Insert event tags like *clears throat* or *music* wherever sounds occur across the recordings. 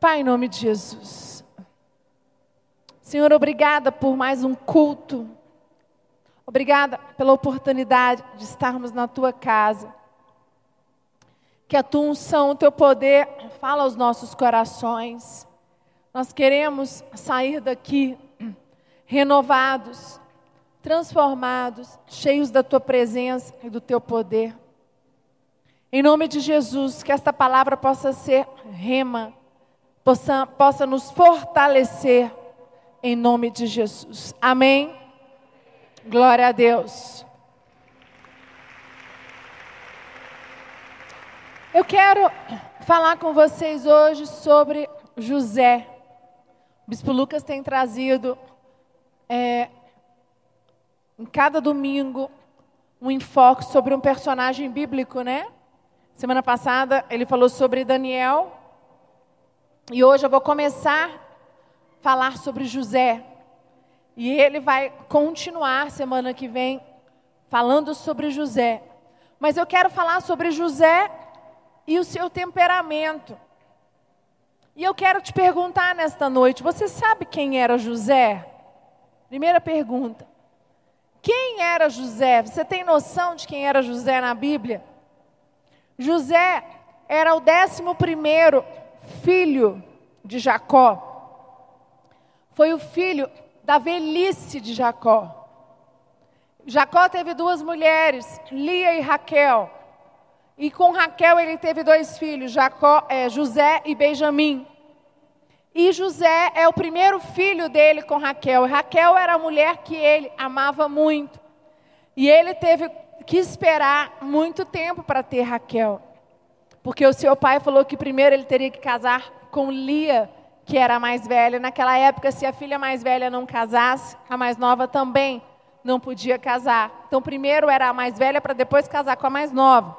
Pai, em nome de Jesus. Senhor, obrigada por mais um culto. Obrigada pela oportunidade de estarmos na tua casa. Que a tua unção, o teu poder, fala aos nossos corações. Nós queremos sair daqui renovados, transformados, cheios da tua presença e do teu poder. Em nome de Jesus, que esta palavra possa ser rema, possa, possa nos fortalecer, em nome de Jesus. Amém? Glória a Deus. Eu quero falar com vocês hoje sobre José. O Bispo Lucas tem trazido é, em cada domingo um enfoque sobre um personagem bíblico, né? Semana passada ele falou sobre Daniel. E hoje eu vou começar a falar sobre José. E ele vai continuar semana que vem falando sobre José. Mas eu quero falar sobre José e o seu temperamento. E eu quero te perguntar nesta noite: você sabe quem era José? Primeira pergunta. Quem era José? Você tem noção de quem era José na Bíblia? José era o décimo primeiro filho de Jacó. Foi o filho da velhice de Jacó. Jacó teve duas mulheres, Lia e Raquel. E com Raquel ele teve dois filhos, Jacó, é, José e Benjamim. E José é o primeiro filho dele com Raquel. Raquel era a mulher que ele amava muito. E ele teve que esperar muito tempo para ter Raquel. Porque o seu pai falou que primeiro ele teria que casar com Lia, que era a mais velha. Naquela época, se a filha mais velha não casasse, a mais nova também não podia casar. Então, primeiro era a mais velha para depois casar com a mais nova.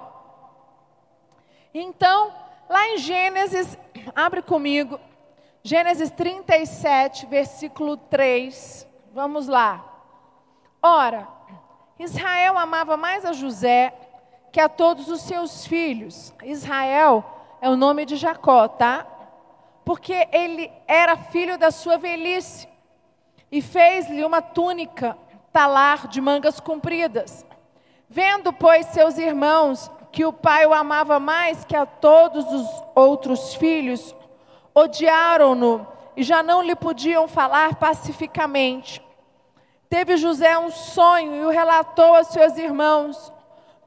Então, lá em Gênesis, *clears throat* abre comigo, Gênesis 37, versículo 3. Vamos lá. Ora, Israel amava mais a José que a todos os seus filhos. Israel é o nome de Jacó, tá? Porque ele era filho da sua velhice e fez-lhe uma túnica talar de mangas compridas. Vendo, pois, seus irmãos que o pai o amava mais que a todos os outros filhos, odiaram-no e já não lhe podiam falar pacificamente. Teve José um sonho e o relatou a seus irmãos.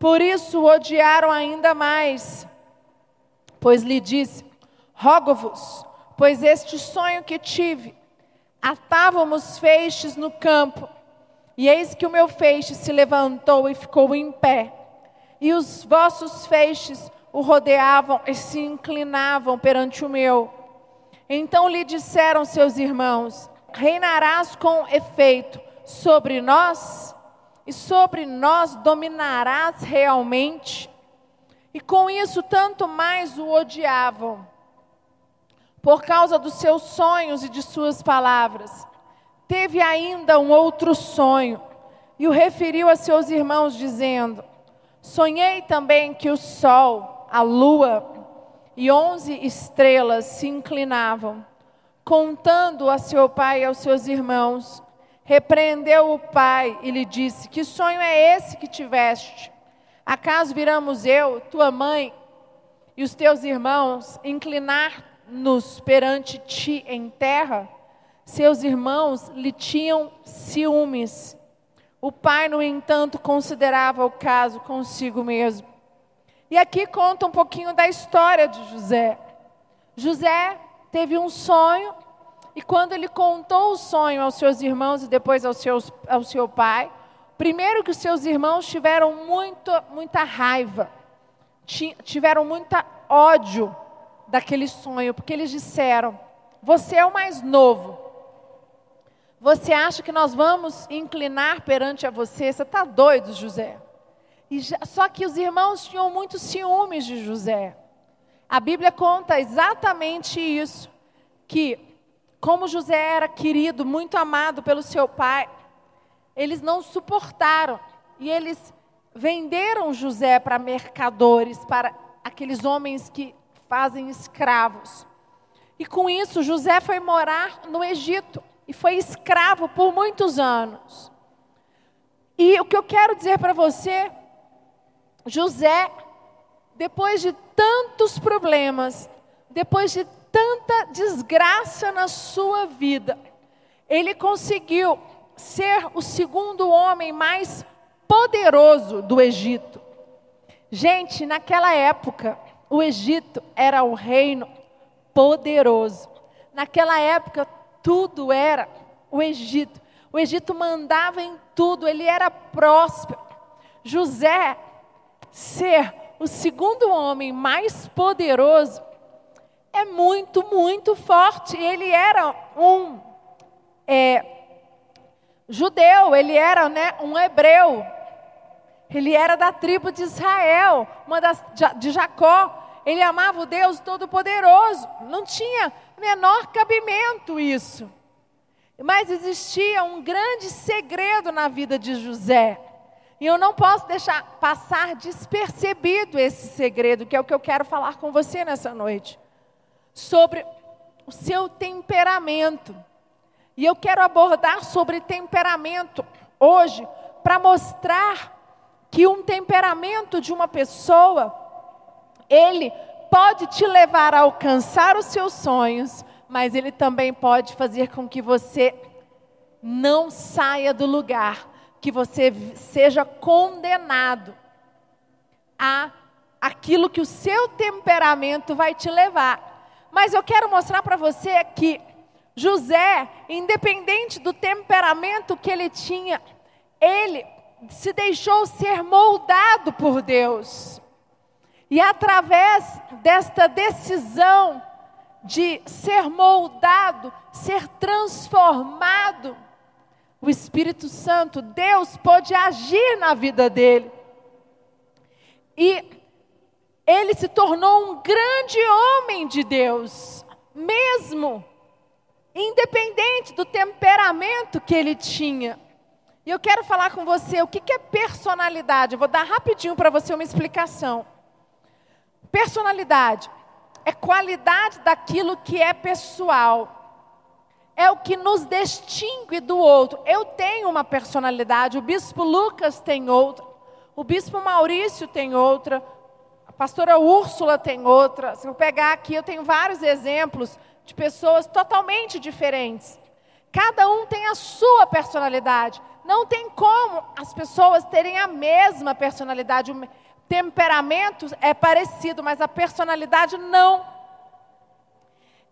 Por isso o odiaram ainda mais. Pois lhe disse: Rogo-vos, pois este sonho que tive, atávamos feixes no campo, e eis que o meu feixe se levantou e ficou em pé, e os vossos feixes o rodeavam e se inclinavam perante o meu. Então lhe disseram seus irmãos: Reinarás com efeito sobre nós, sobre nós dominarás realmente. E com isso, tanto mais o odiavam, por causa dos seus sonhos e de suas palavras. Teve ainda um outro sonho, e o referiu a seus irmãos, dizendo: Sonhei também que o sol, a lua e onze estrelas se inclinavam, contando a seu pai e aos seus irmãos repreendeu o pai e lhe disse: Que sonho é esse que tiveste? Acaso viramos eu, tua mãe e os teus irmãos inclinar-nos perante ti em terra? Seus irmãos lhe tinham ciúmes. O pai, no entanto, considerava o caso consigo mesmo. E aqui conta um pouquinho da história de José. José teve um sonho e quando ele contou o sonho aos seus irmãos e depois aos seus, ao seu pai, primeiro que os seus irmãos tiveram muito, muita raiva, tiveram muita ódio daquele sonho, porque eles disseram: Você é o mais novo. Você acha que nós vamos inclinar perante a você? Você está doido, José? Já, só que os irmãos tinham muitos ciúmes de José. A Bíblia conta exatamente isso, que como José era querido, muito amado pelo seu pai, eles não suportaram e eles venderam José para mercadores, para aqueles homens que fazem escravos. E com isso, José foi morar no Egito e foi escravo por muitos anos. E o que eu quero dizer para você, José, depois de tantos problemas, depois de tanta desgraça na sua vida, ele conseguiu ser o segundo homem mais poderoso do Egito. Gente, naquela época, o Egito era o reino poderoso. Naquela época, tudo era o Egito. O Egito mandava em tudo, ele era próspero. José ser o segundo homem mais poderoso é muito, muito forte. Ele era um é, judeu, ele era né, um hebreu. Ele era da tribo de Israel, uma das, de Jacó. Ele amava o Deus Todo-Poderoso. Não tinha menor cabimento isso. Mas existia um grande segredo na vida de José. E eu não posso deixar passar despercebido esse segredo, que é o que eu quero falar com você nessa noite. Sobre o seu temperamento. E eu quero abordar sobre temperamento hoje, para mostrar que um temperamento de uma pessoa, ele pode te levar a alcançar os seus sonhos, mas ele também pode fazer com que você não saia do lugar, que você seja condenado a aquilo que o seu temperamento vai te levar. Mas eu quero mostrar para você que José, independente do temperamento que ele tinha, ele se deixou ser moldado por Deus. E através desta decisão, de ser moldado, ser transformado, o Espírito Santo, Deus pode agir na vida dele. E ele se tornou um grande homem de Deus, mesmo independente do temperamento que ele tinha. E eu quero falar com você o que é personalidade. Eu vou dar rapidinho para você uma explicação. Personalidade é qualidade daquilo que é pessoal. É o que nos distingue do outro. Eu tenho uma personalidade, o bispo Lucas tem outra, o bispo Maurício tem outra, pastora Úrsula tem outra. Se eu pegar aqui, eu tenho vários exemplos de pessoas totalmente diferentes. Cada um tem a sua personalidade. Não tem como as pessoas terem a mesma personalidade temperamento é parecido, mas a personalidade não.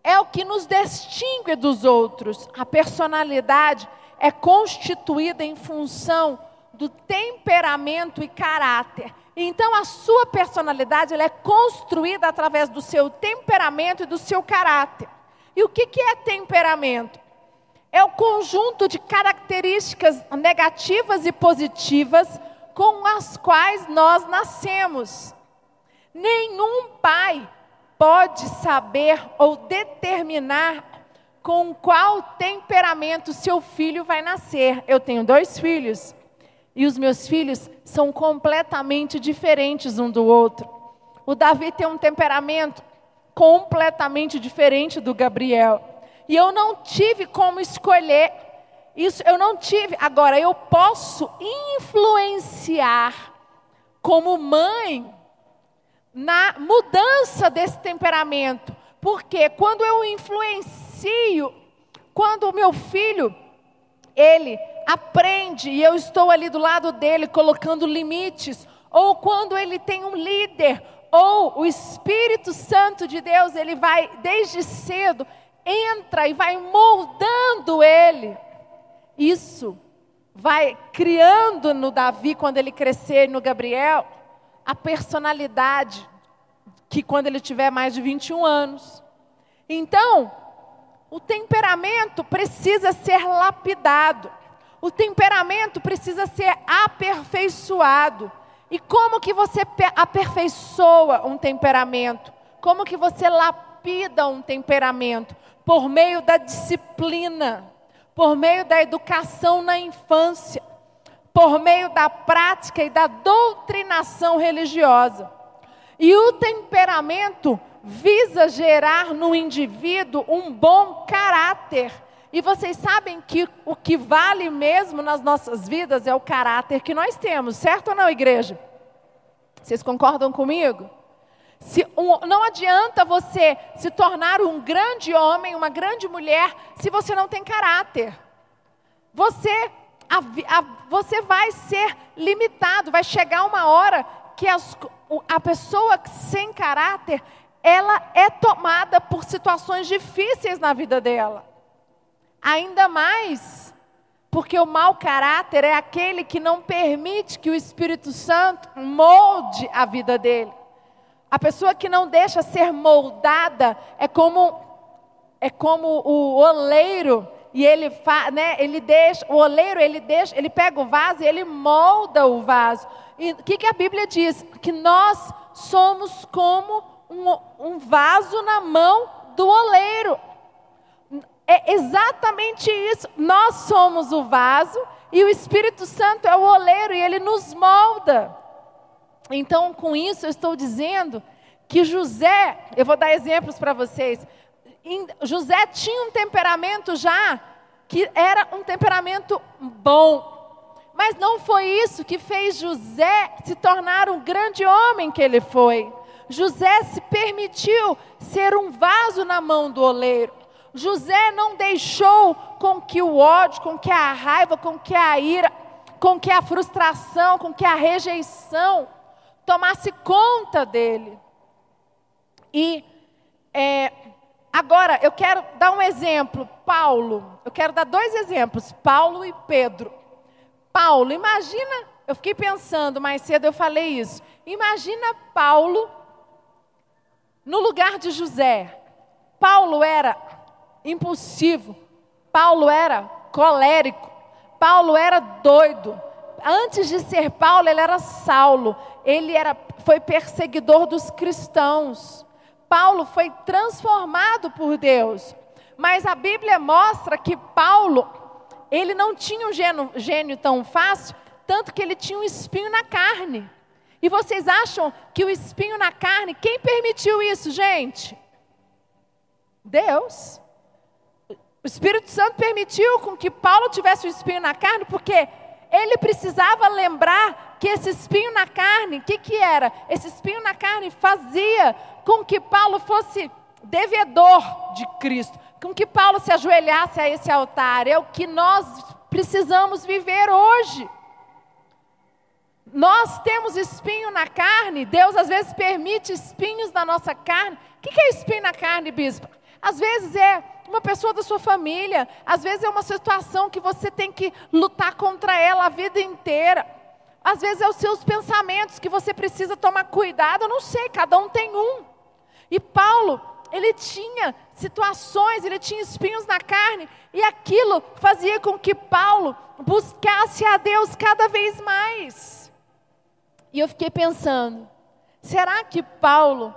É o que nos distingue dos outros. A personalidade é constituída em função do temperamento e caráter. Então, a sua personalidade ela é construída através do seu temperamento e do seu caráter. E o que, que é temperamento? É o conjunto de características negativas e positivas com as quais nós nascemos. Nenhum pai pode saber ou determinar com qual temperamento seu filho vai nascer. Eu tenho dois filhos e os meus filhos são completamente diferentes um do outro. O Davi tem um temperamento completamente diferente do Gabriel. E eu não tive como escolher isso eu não tive. Agora, eu posso influenciar como mãe na mudança desse temperamento. Porque quando eu influencio, quando o meu filho, ele aprende e eu estou ali do lado dele colocando limites, ou quando ele tem um líder, ou o Espírito Santo de Deus, ele vai desde cedo entra e vai moldando ele isso vai criando no Davi, quando ele crescer, no Gabriel, a personalidade que quando ele tiver mais de 21 anos. Então, o temperamento precisa ser lapidado. O temperamento precisa ser aperfeiçoado. E como que você aperfeiçoa um temperamento? Como que você lapida um temperamento? Por meio da disciplina por meio da educação na infância, por meio da prática e da doutrinação religiosa. E o temperamento visa gerar no indivíduo um bom caráter. E vocês sabem que o que vale mesmo nas nossas vidas é o caráter que nós temos, certo ou não, igreja? Vocês concordam comigo? Se, um, não adianta você se tornar um grande homem, uma grande mulher, se você não tem caráter. Você, a, a, você vai ser limitado, vai chegar uma hora que as, a pessoa sem caráter, ela é tomada por situações difíceis na vida dela. Ainda mais porque o mau caráter é aquele que não permite que o Espírito Santo molde a vida dele. A pessoa que não deixa ser moldada é como é como o oleiro e ele fa, né, ele deixa, o oleiro ele deixa, ele pega o vaso e ele molda o vaso. E o que, que a Bíblia diz? Que nós somos como um, um vaso na mão do oleiro. É exatamente isso. Nós somos o vaso e o Espírito Santo é o oleiro e ele nos molda. Então, com isso, eu estou dizendo que José, eu vou dar exemplos para vocês. José tinha um temperamento já que era um temperamento bom. Mas não foi isso que fez José se tornar um grande homem que ele foi. José se permitiu ser um vaso na mão do oleiro. José não deixou com que o ódio, com que a raiva, com que a ira, com que a frustração, com que a rejeição tomasse conta dele. E é, agora eu quero dar um exemplo. Paulo, eu quero dar dois exemplos: Paulo e Pedro. Paulo, imagina, eu fiquei pensando mais cedo, eu falei isso. Imagina Paulo no lugar de José. Paulo era impulsivo, Paulo era colérico, Paulo era doido, antes de ser Paulo, ele era Saulo. Ele era, foi perseguidor dos cristãos. Paulo foi transformado por Deus. Mas a Bíblia mostra que Paulo, ele não tinha um gênio, gênio tão fácil, tanto que ele tinha um espinho na carne. E vocês acham que o espinho na carne, quem permitiu isso, gente? Deus. O Espírito Santo permitiu com que Paulo tivesse o um espinho na carne, porque ele precisava lembrar que esse espinho na carne, o que, que era? Esse espinho na carne fazia com que Paulo fosse devedor de Cristo, com que Paulo se ajoelhasse a esse altar. É o que nós precisamos viver hoje. Nós temos espinho na carne, Deus às vezes permite espinhos na nossa carne. O que é espinho na carne, bispo? Às vezes é uma pessoa da sua família, às vezes é uma situação que você tem que lutar contra ela a vida inteira. Às vezes é os seus pensamentos que você precisa tomar cuidado, eu não sei, cada um tem um. E Paulo, ele tinha situações, ele tinha espinhos na carne, e aquilo fazia com que Paulo buscasse a Deus cada vez mais. E eu fiquei pensando, será que Paulo,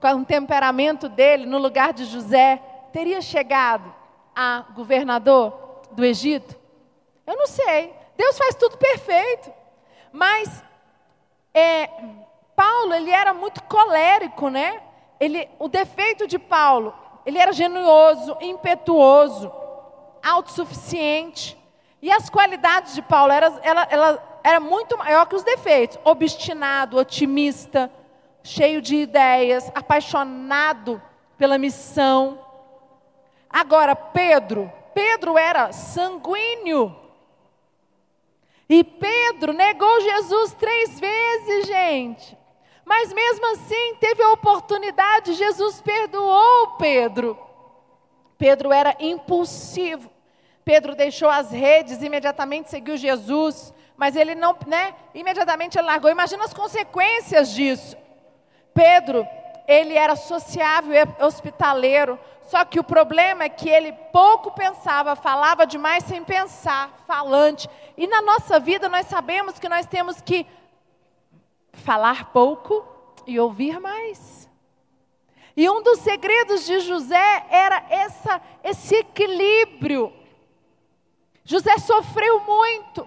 com o temperamento dele, no lugar de José, teria chegado a governador do Egito? Eu não sei. Deus faz tudo perfeito. Mas é, Paulo, ele era muito colérico, né? Ele, o defeito de Paulo, ele era genuoso, impetuoso, autossuficiente. E as qualidades de Paulo, ela, ela, ela era muito maior que os defeitos. Obstinado, otimista, cheio de ideias, apaixonado pela missão. Agora, Pedro, Pedro era sanguíneo. E Pedro negou Jesus três vezes, gente. Mas mesmo assim, teve a oportunidade, Jesus perdoou Pedro. Pedro era impulsivo. Pedro deixou as redes, imediatamente seguiu Jesus, mas ele não, né, imediatamente ele largou. Imagina as consequências disso. Pedro, ele era sociável e hospitaleiro, só que o problema é que ele pouco pensava, falava demais sem pensar, falante. E na nossa vida nós sabemos que nós temos que falar pouco e ouvir mais. E um dos segredos de José era essa, esse equilíbrio. José sofreu muito,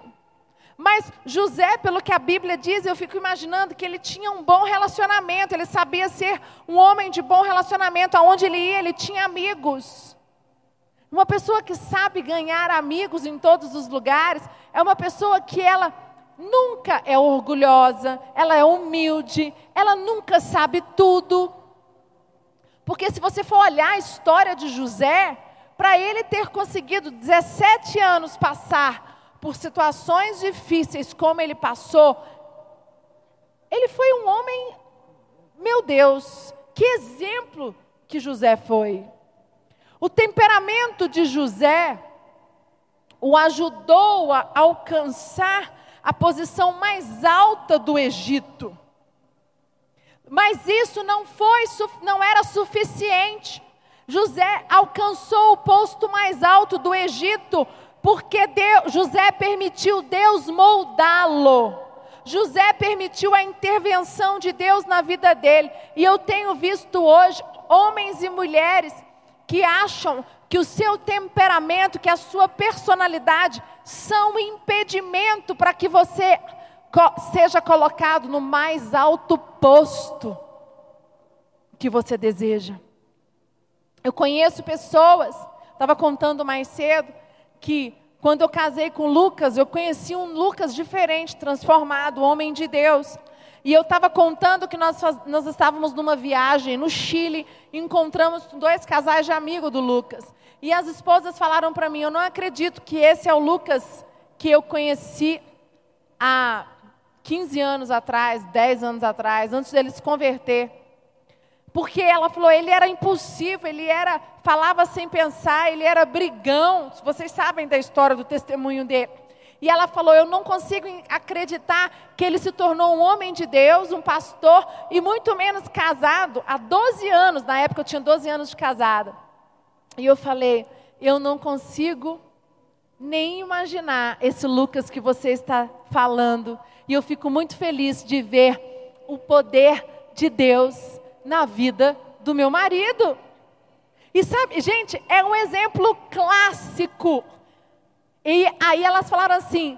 Mas José, pelo que a Bíblia diz, eu fico imaginando que ele tinha um bom relacionamento, ele sabia ser um homem de bom relacionamento, aonde ele ia, ele tinha amigos. Uma pessoa que sabe ganhar amigos em todos os lugares, é uma pessoa que ela nunca é orgulhosa, ela é humilde, ela nunca sabe tudo. Porque se você for olhar a história de José, para ele ter conseguido 17 anos passar por situações difíceis como ele passou, ele foi um homem, meu Deus, que exemplo que José foi. O temperamento de José o ajudou a alcançar a posição mais alta do Egito. Mas isso não foi, não era suficiente. José alcançou o posto mais alto do Egito, porque Deus, José permitiu Deus moldá-lo. José permitiu a intervenção de Deus na vida dele. E eu tenho visto hoje homens e mulheres que acham que o seu temperamento, que a sua personalidade são um impedimento para que você seja colocado no mais alto posto que você deseja. Eu conheço pessoas, estava contando mais cedo, que quando eu casei com Lucas, eu conheci um Lucas diferente, transformado, homem de Deus. E eu estava contando que nós, nós estávamos numa viagem no Chile, encontramos dois casais de amigos do Lucas. E as esposas falaram para mim: Eu não acredito que esse é o Lucas que eu conheci há 15 anos atrás, 10 anos atrás, antes dele se converter. Porque ela falou, ele era impulsivo, ele era falava sem pensar, ele era brigão. Vocês sabem da história do testemunho dele. E ela falou: Eu não consigo acreditar que ele se tornou um homem de Deus, um pastor, e muito menos casado, há 12 anos. Na época eu tinha 12 anos de casada. E eu falei: Eu não consigo nem imaginar esse Lucas que você está falando. E eu fico muito feliz de ver o poder de Deus na vida do meu marido. E sabe, gente, é um exemplo clássico. E aí elas falaram assim: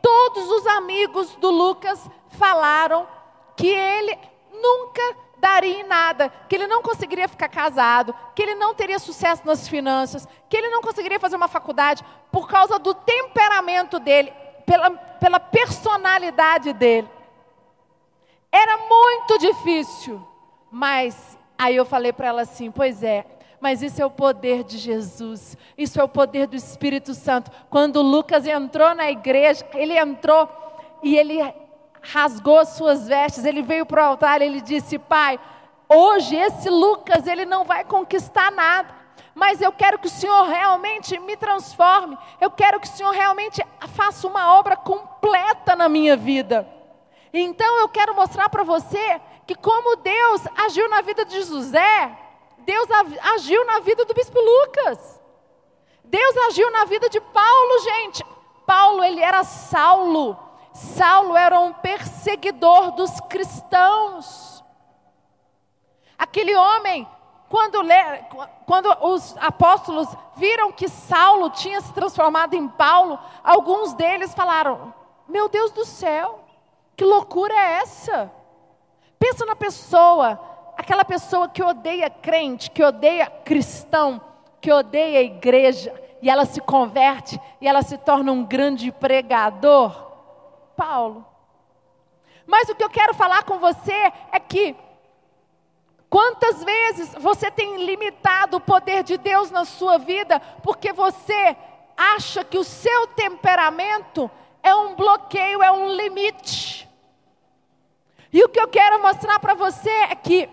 todos os amigos do Lucas falaram que ele nunca daria em nada, que ele não conseguiria ficar casado, que ele não teria sucesso nas finanças, que ele não conseguiria fazer uma faculdade por causa do temperamento dele, pela, pela personalidade dele. Era muito difícil. Mas aí eu falei para ela assim: pois é, mas isso é o poder de Jesus, isso é o poder do Espírito Santo. Quando Lucas entrou na igreja, ele entrou e ele rasgou as suas vestes, ele veio para o altar, ele disse: Pai, hoje esse Lucas ele não vai conquistar nada, mas eu quero que o Senhor realmente me transforme, eu quero que o Senhor realmente faça uma obra completa na minha vida. Então eu quero mostrar para você que como Deus agiu na vida de José, Deus agiu na vida do bispo Lucas. Deus agiu na vida de Paulo, gente. Paulo, ele era Saulo. Saulo era um perseguidor dos cristãos. Aquele homem, quando, quando os apóstolos viram que Saulo tinha se transformado em Paulo, alguns deles falaram: Meu Deus do céu, que loucura é essa? Pensa na pessoa, aquela pessoa que odeia crente, que odeia cristão, que odeia igreja, e ela se converte e ela se torna um grande pregador. Paulo. Mas o que eu quero falar com você é que quantas vezes você tem limitado o poder de Deus na sua vida porque você acha que o seu temperamento é um bloqueio, é um limite. E o que eu quero mostrar para você é que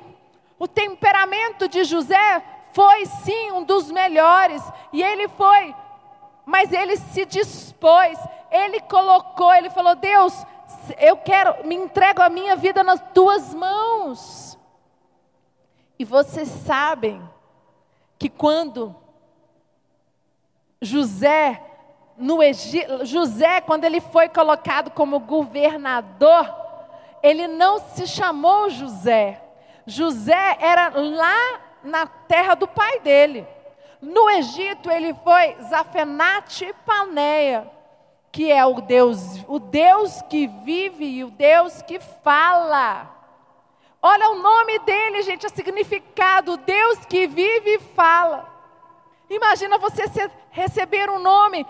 o temperamento de José foi sim um dos melhores, e ele foi, mas ele se dispôs, ele colocou, ele falou: Deus, eu quero, me entrego a minha vida nas tuas mãos. E vocês sabem que quando José, no Egito, José, quando ele foi colocado como governador, ele não se chamou José. José era lá na terra do pai dele. No Egito ele foi Zafenate Paneia. que é o Deus, o Deus que vive e o Deus que fala. Olha o nome dele, gente, o significado, Deus que vive e fala. Imagina você receber um nome,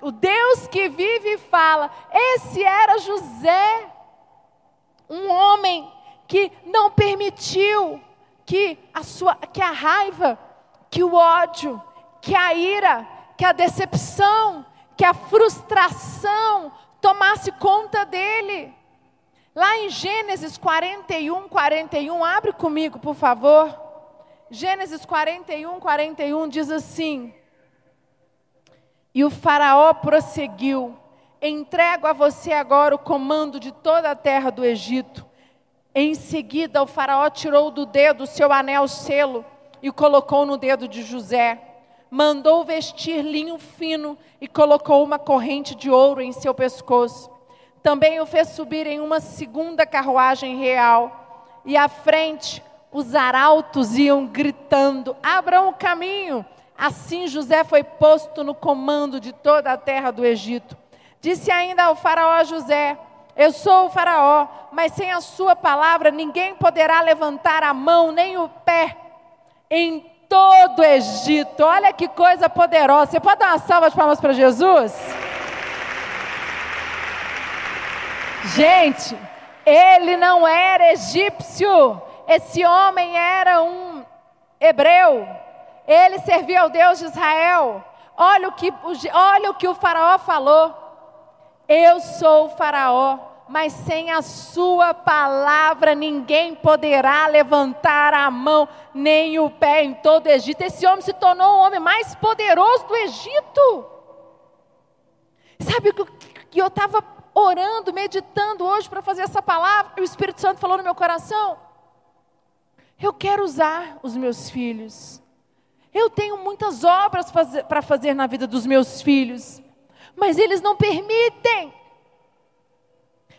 o Deus que vive e fala. Esse era José, um homem que não permitiu que a sua, que a raiva, que o ódio, que a ira, que a decepção, que a frustração tomasse conta dele. Lá em Gênesis 41, 41, abre comigo, por favor. Gênesis 41, 41 diz assim: E o Faraó prosseguiu: Entrego a você agora o comando de toda a terra do Egito. Em seguida, o Faraó tirou do dedo o seu anel selo e o colocou no dedo de José mandou vestir linho fino e colocou uma corrente de ouro em seu pescoço. Também o fez subir em uma segunda carruagem real, e à frente os arautos iam gritando: Abram o caminho! Assim José foi posto no comando de toda a terra do Egito. Disse ainda ao Faraó José: Eu sou o Faraó, mas sem a sua palavra ninguém poderá levantar a mão nem o pé em todo o Egito. Olha que coisa poderosa. Você pode dar uma salva de palmas para Jesus? Gente, ele não era egípcio. Esse homem era um hebreu. Ele servia ao Deus de Israel. Olha o que, olha o, que o faraó falou. Eu sou o faraó mas sem a sua palavra ninguém poderá levantar a mão nem o pé em todo o Egito. Esse homem se tornou o homem mais poderoso do Egito. Sabe o que eu estava orando, meditando hoje para fazer essa palavra? E o Espírito Santo falou no meu coração: Eu quero usar os meus filhos. Eu tenho muitas obras para fazer na vida dos meus filhos, mas eles não permitem.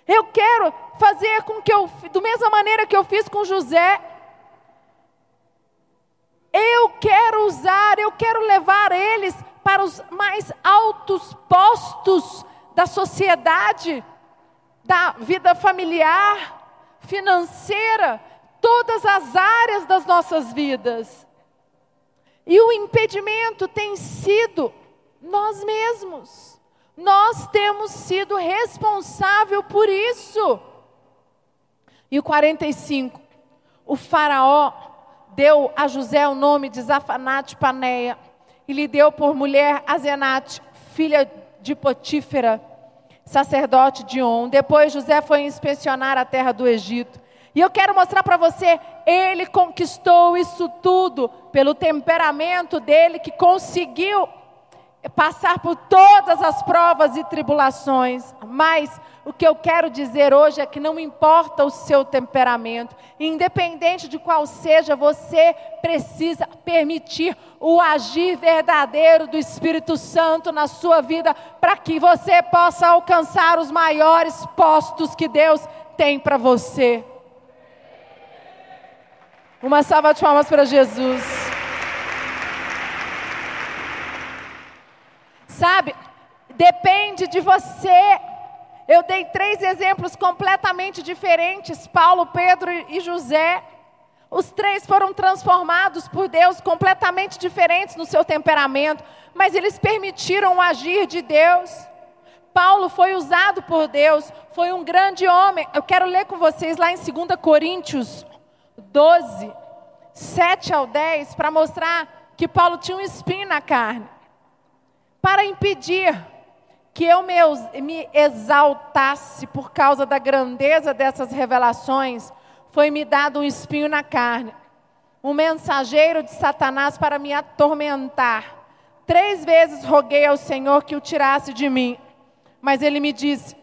Eu quero fazer com que eu, da mesma maneira que eu fiz com José, eu quero usar, eu quero levar eles para os mais altos postos da sociedade, da vida familiar, financeira, todas as áreas das nossas vidas. E o impedimento tem sido nós mesmos. Nós temos sido responsável por isso. E o 45, o faraó deu a José o nome de Zafanate Paneia e lhe deu por mulher Azenate, filha de Potífera, sacerdote de On. Depois José foi inspecionar a terra do Egito. E eu quero mostrar para você, ele conquistou isso tudo pelo temperamento dele que conseguiu passar por todas as provas e tribulações, mas o que eu quero dizer hoje é que não importa o seu temperamento, independente de qual seja, você precisa permitir o agir verdadeiro do Espírito Santo na sua vida, para que você possa alcançar os maiores postos que Deus tem para você. Uma salva de palmas para Jesus. Sabe? Depende de você. Eu dei três exemplos completamente diferentes: Paulo, Pedro e José. Os três foram transformados por Deus, completamente diferentes no seu temperamento, mas eles permitiram o agir de Deus. Paulo foi usado por Deus, foi um grande homem. Eu quero ler com vocês lá em 2 Coríntios 12, 7 ao 10, para mostrar que Paulo tinha um espinho na carne para impedir que eu me exaltasse por causa da grandeza dessas revelações, foi-me dado um espinho na carne, um mensageiro de Satanás para me atormentar. Três vezes roguei ao Senhor que o tirasse de mim, mas ele me disse: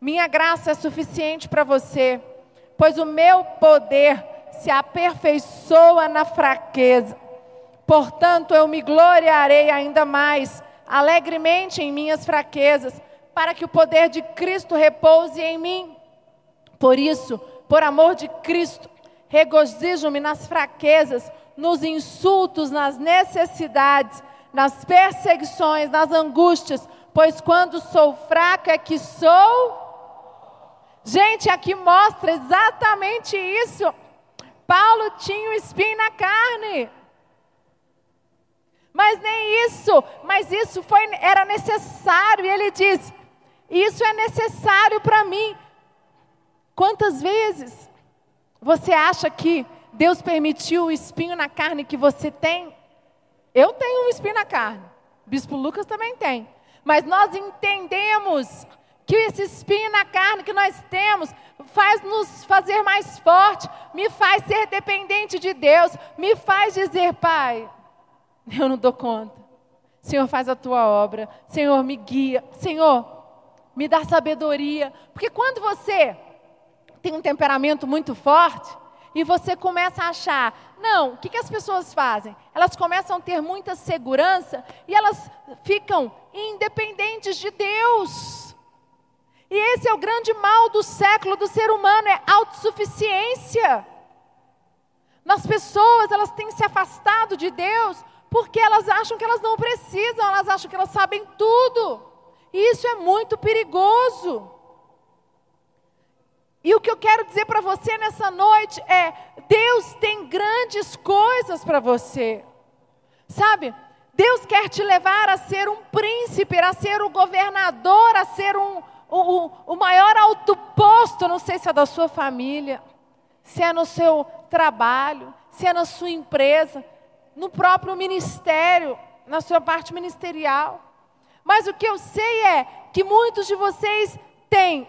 Minha graça é suficiente para você, pois o meu poder se aperfeiçoa na fraqueza. Portanto, eu me gloriarei ainda mais alegremente em minhas fraquezas, para que o poder de Cristo repouse em mim. Por isso, por amor de Cristo, regozijo-me nas fraquezas, nos insultos, nas necessidades, nas perseguições, nas angústias, pois quando sou fraca é que sou. Gente, aqui mostra exatamente isso. Paulo tinha um espinho na carne. Mas nem isso, mas isso foi, era necessário. E ele diz: Isso é necessário para mim. Quantas vezes você acha que Deus permitiu o espinho na carne que você tem? Eu tenho um espinho na carne. Bispo Lucas também tem. Mas nós entendemos que esse espinho na carne que nós temos faz nos fazer mais forte, me faz ser dependente de Deus, me faz dizer, Pai, *laughs* eu não dou conta. Senhor, faz a tua obra. Senhor, me guia. Senhor, me dá sabedoria. Porque quando você tem um temperamento muito forte, e você começa a achar, não, o que, que as pessoas fazem? Elas começam a ter muita segurança e elas ficam independentes de Deus. E esse é o grande mal do século do ser humano, é autossuficiência. Nas pessoas, elas têm se afastado de Deus porque elas acham que elas não precisam, elas acham que elas sabem tudo. E isso é muito perigoso. E o que eu quero dizer para você nessa noite é: Deus tem grandes coisas para você. Sabe? Deus quer te levar a ser um príncipe, a ser o governador, a ser um, o, o maior alto posto, não sei se é da sua família, se é no seu trabalho, se é na sua empresa, no próprio ministério, na sua parte ministerial. Mas o que eu sei é que muitos de vocês têm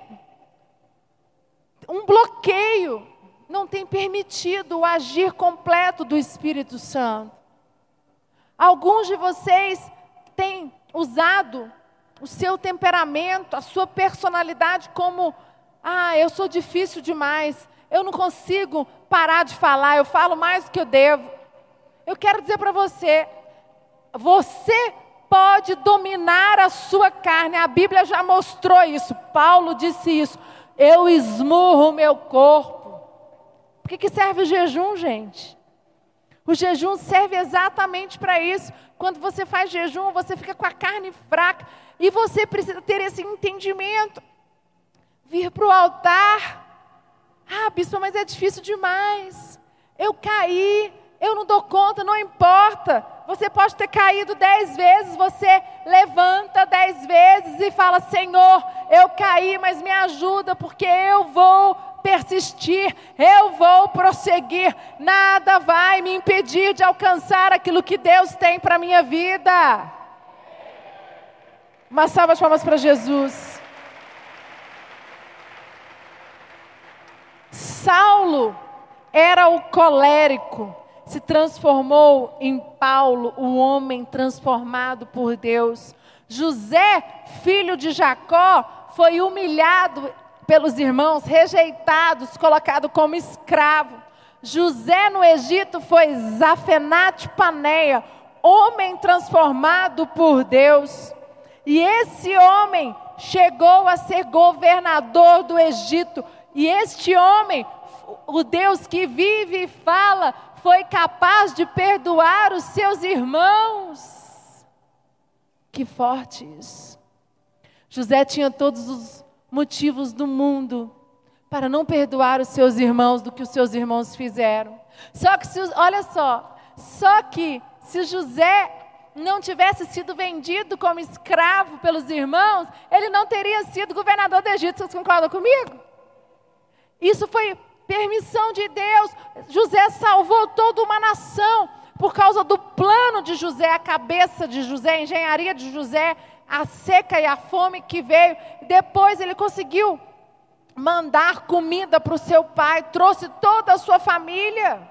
um bloqueio, não têm permitido o agir completo do Espírito Santo. Alguns de vocês têm usado o seu temperamento, a sua personalidade como: ah, eu sou difícil demais, eu não consigo parar de falar, eu falo mais do que eu devo. Eu quero dizer para você, você pode dominar a sua carne. A Bíblia já mostrou isso. Paulo disse isso. Eu esmurro o meu corpo. Por que, que serve o jejum, gente? O jejum serve exatamente para isso. Quando você faz jejum, você fica com a carne fraca. E você precisa ter esse entendimento. Vir para o altar. Ah, bispo, mas é difícil demais. Eu caí, eu não dou conta, não importa. Você pode ter caído dez vezes, você levanta dez vezes e fala: Senhor, eu caí, mas me ajuda, porque eu vou persistir, eu vou prosseguir. Nada vai me impedir de alcançar aquilo que Deus tem para a minha vida. Uma salva de palmas para Jesus. Saulo era o colérico se transformou em Paulo, o homem transformado por Deus. José, filho de Jacó, foi humilhado pelos irmãos, rejeitados, colocado como escravo. José no Egito foi Zafenate Paneia, homem transformado por Deus. E esse homem chegou a ser governador do Egito. E este homem, o Deus que vive e fala, foi capaz de perdoar os seus irmãos. Que forte isso. José tinha todos os motivos do mundo para não perdoar os seus irmãos do que os seus irmãos fizeram. Só que, se, olha só, só que se José não tivesse sido vendido como escravo pelos irmãos, ele não teria sido governador do Egito. Vocês concordam comigo? Isso foi permissão de Deus. José salvou toda uma nação por causa do plano de José, a cabeça de José, a engenharia de José, a seca e a fome que veio. Depois ele conseguiu mandar comida para o seu pai, trouxe toda a sua família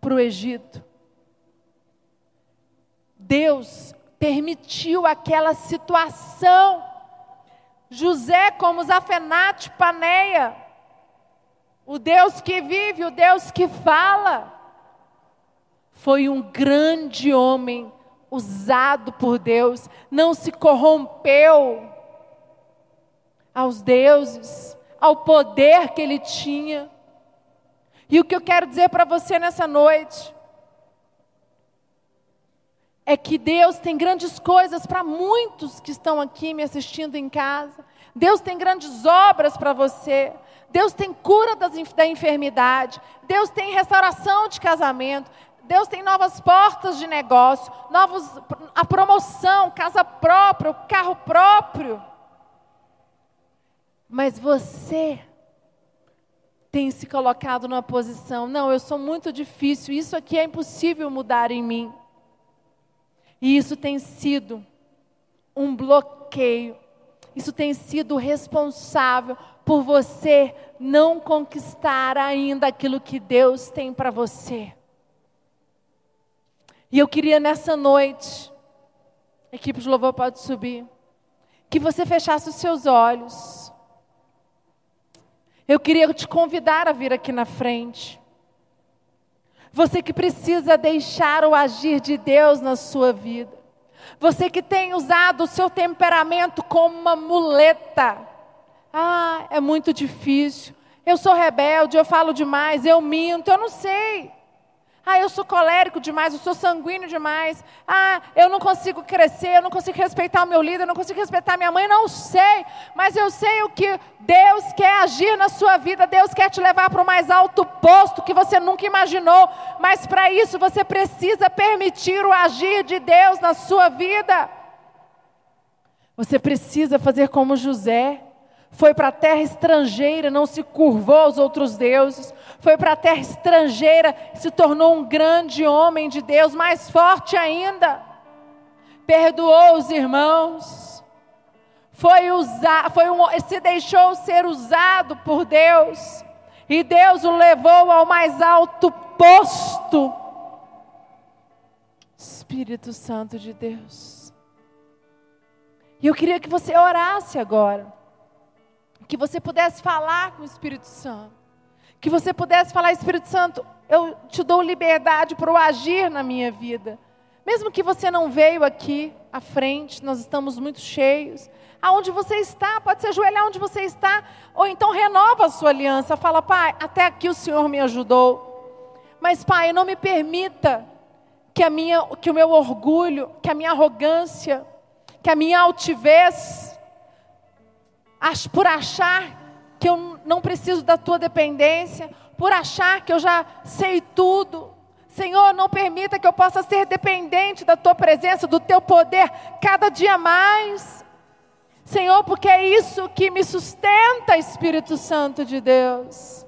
para o Egito. Deus permitiu aquela situação. José, como Zafenate Paneia, o Deus que vive, o Deus que fala, foi um grande homem usado por Deus, não se corrompeu aos deuses, ao poder que ele tinha. E o que eu quero dizer para você nessa noite é que Deus tem grandes coisas para muitos que estão aqui me assistindo em casa. Deus tem grandes obras para você. Deus tem cura das, da enfermidade. Deus tem restauração de casamento. Deus tem novas portas de negócio, novos, a promoção, casa própria, carro próprio. Mas você tem se colocado numa posição, não, eu sou muito difícil, isso aqui é impossível mudar em mim. E isso tem sido um bloqueio, isso tem sido responsável por você não conquistar ainda aquilo que Deus tem para você. E eu queria nessa noite, equipe de louvor pode subir, que você fechasse os seus olhos. Eu queria te convidar a vir aqui na frente. Você que precisa deixar o agir de Deus na sua vida. Você que tem usado o seu temperamento como uma muleta. Ah, é muito difícil. Eu sou rebelde, eu falo demais, eu minto, eu não sei. Ah, eu sou colérico demais, eu sou sanguíneo demais. Ah, eu não consigo crescer, eu não consigo respeitar o meu líder, eu não consigo respeitar minha mãe, não sei. Mas eu sei o que Deus quer agir na sua vida, Deus quer te levar para o mais alto posto que você nunca imaginou. Mas para isso você precisa permitir o agir de Deus na sua vida. Você precisa fazer como José foi para a terra estrangeira, não se curvou aos outros deuses, foi para a terra estrangeira, se tornou um grande homem de Deus, mais forte ainda, perdoou os irmãos, foi usar, foi um, se deixou ser usado por Deus, e Deus o levou ao mais alto posto. Espírito Santo de Deus. E eu queria que você orasse agora que você pudesse falar com o Espírito Santo. Que você pudesse falar, Espírito Santo, eu te dou liberdade para o agir na minha vida. Mesmo que você não veio aqui à frente, nós estamos muito cheios. Aonde você está, pode se ajoelhar onde você está, ou então renova a sua aliança. Fala, Pai, até aqui o Senhor me ajudou. Mas, Pai, não me permita que, a minha, que o meu orgulho, que a minha arrogância, que a minha altivez por achar que eu não preciso da tua dependência, por achar que eu já sei tudo. Senhor, não permita que eu possa ser dependente da tua presença, do teu poder, cada dia mais. Senhor, porque é isso que me sustenta, Espírito Santo de Deus.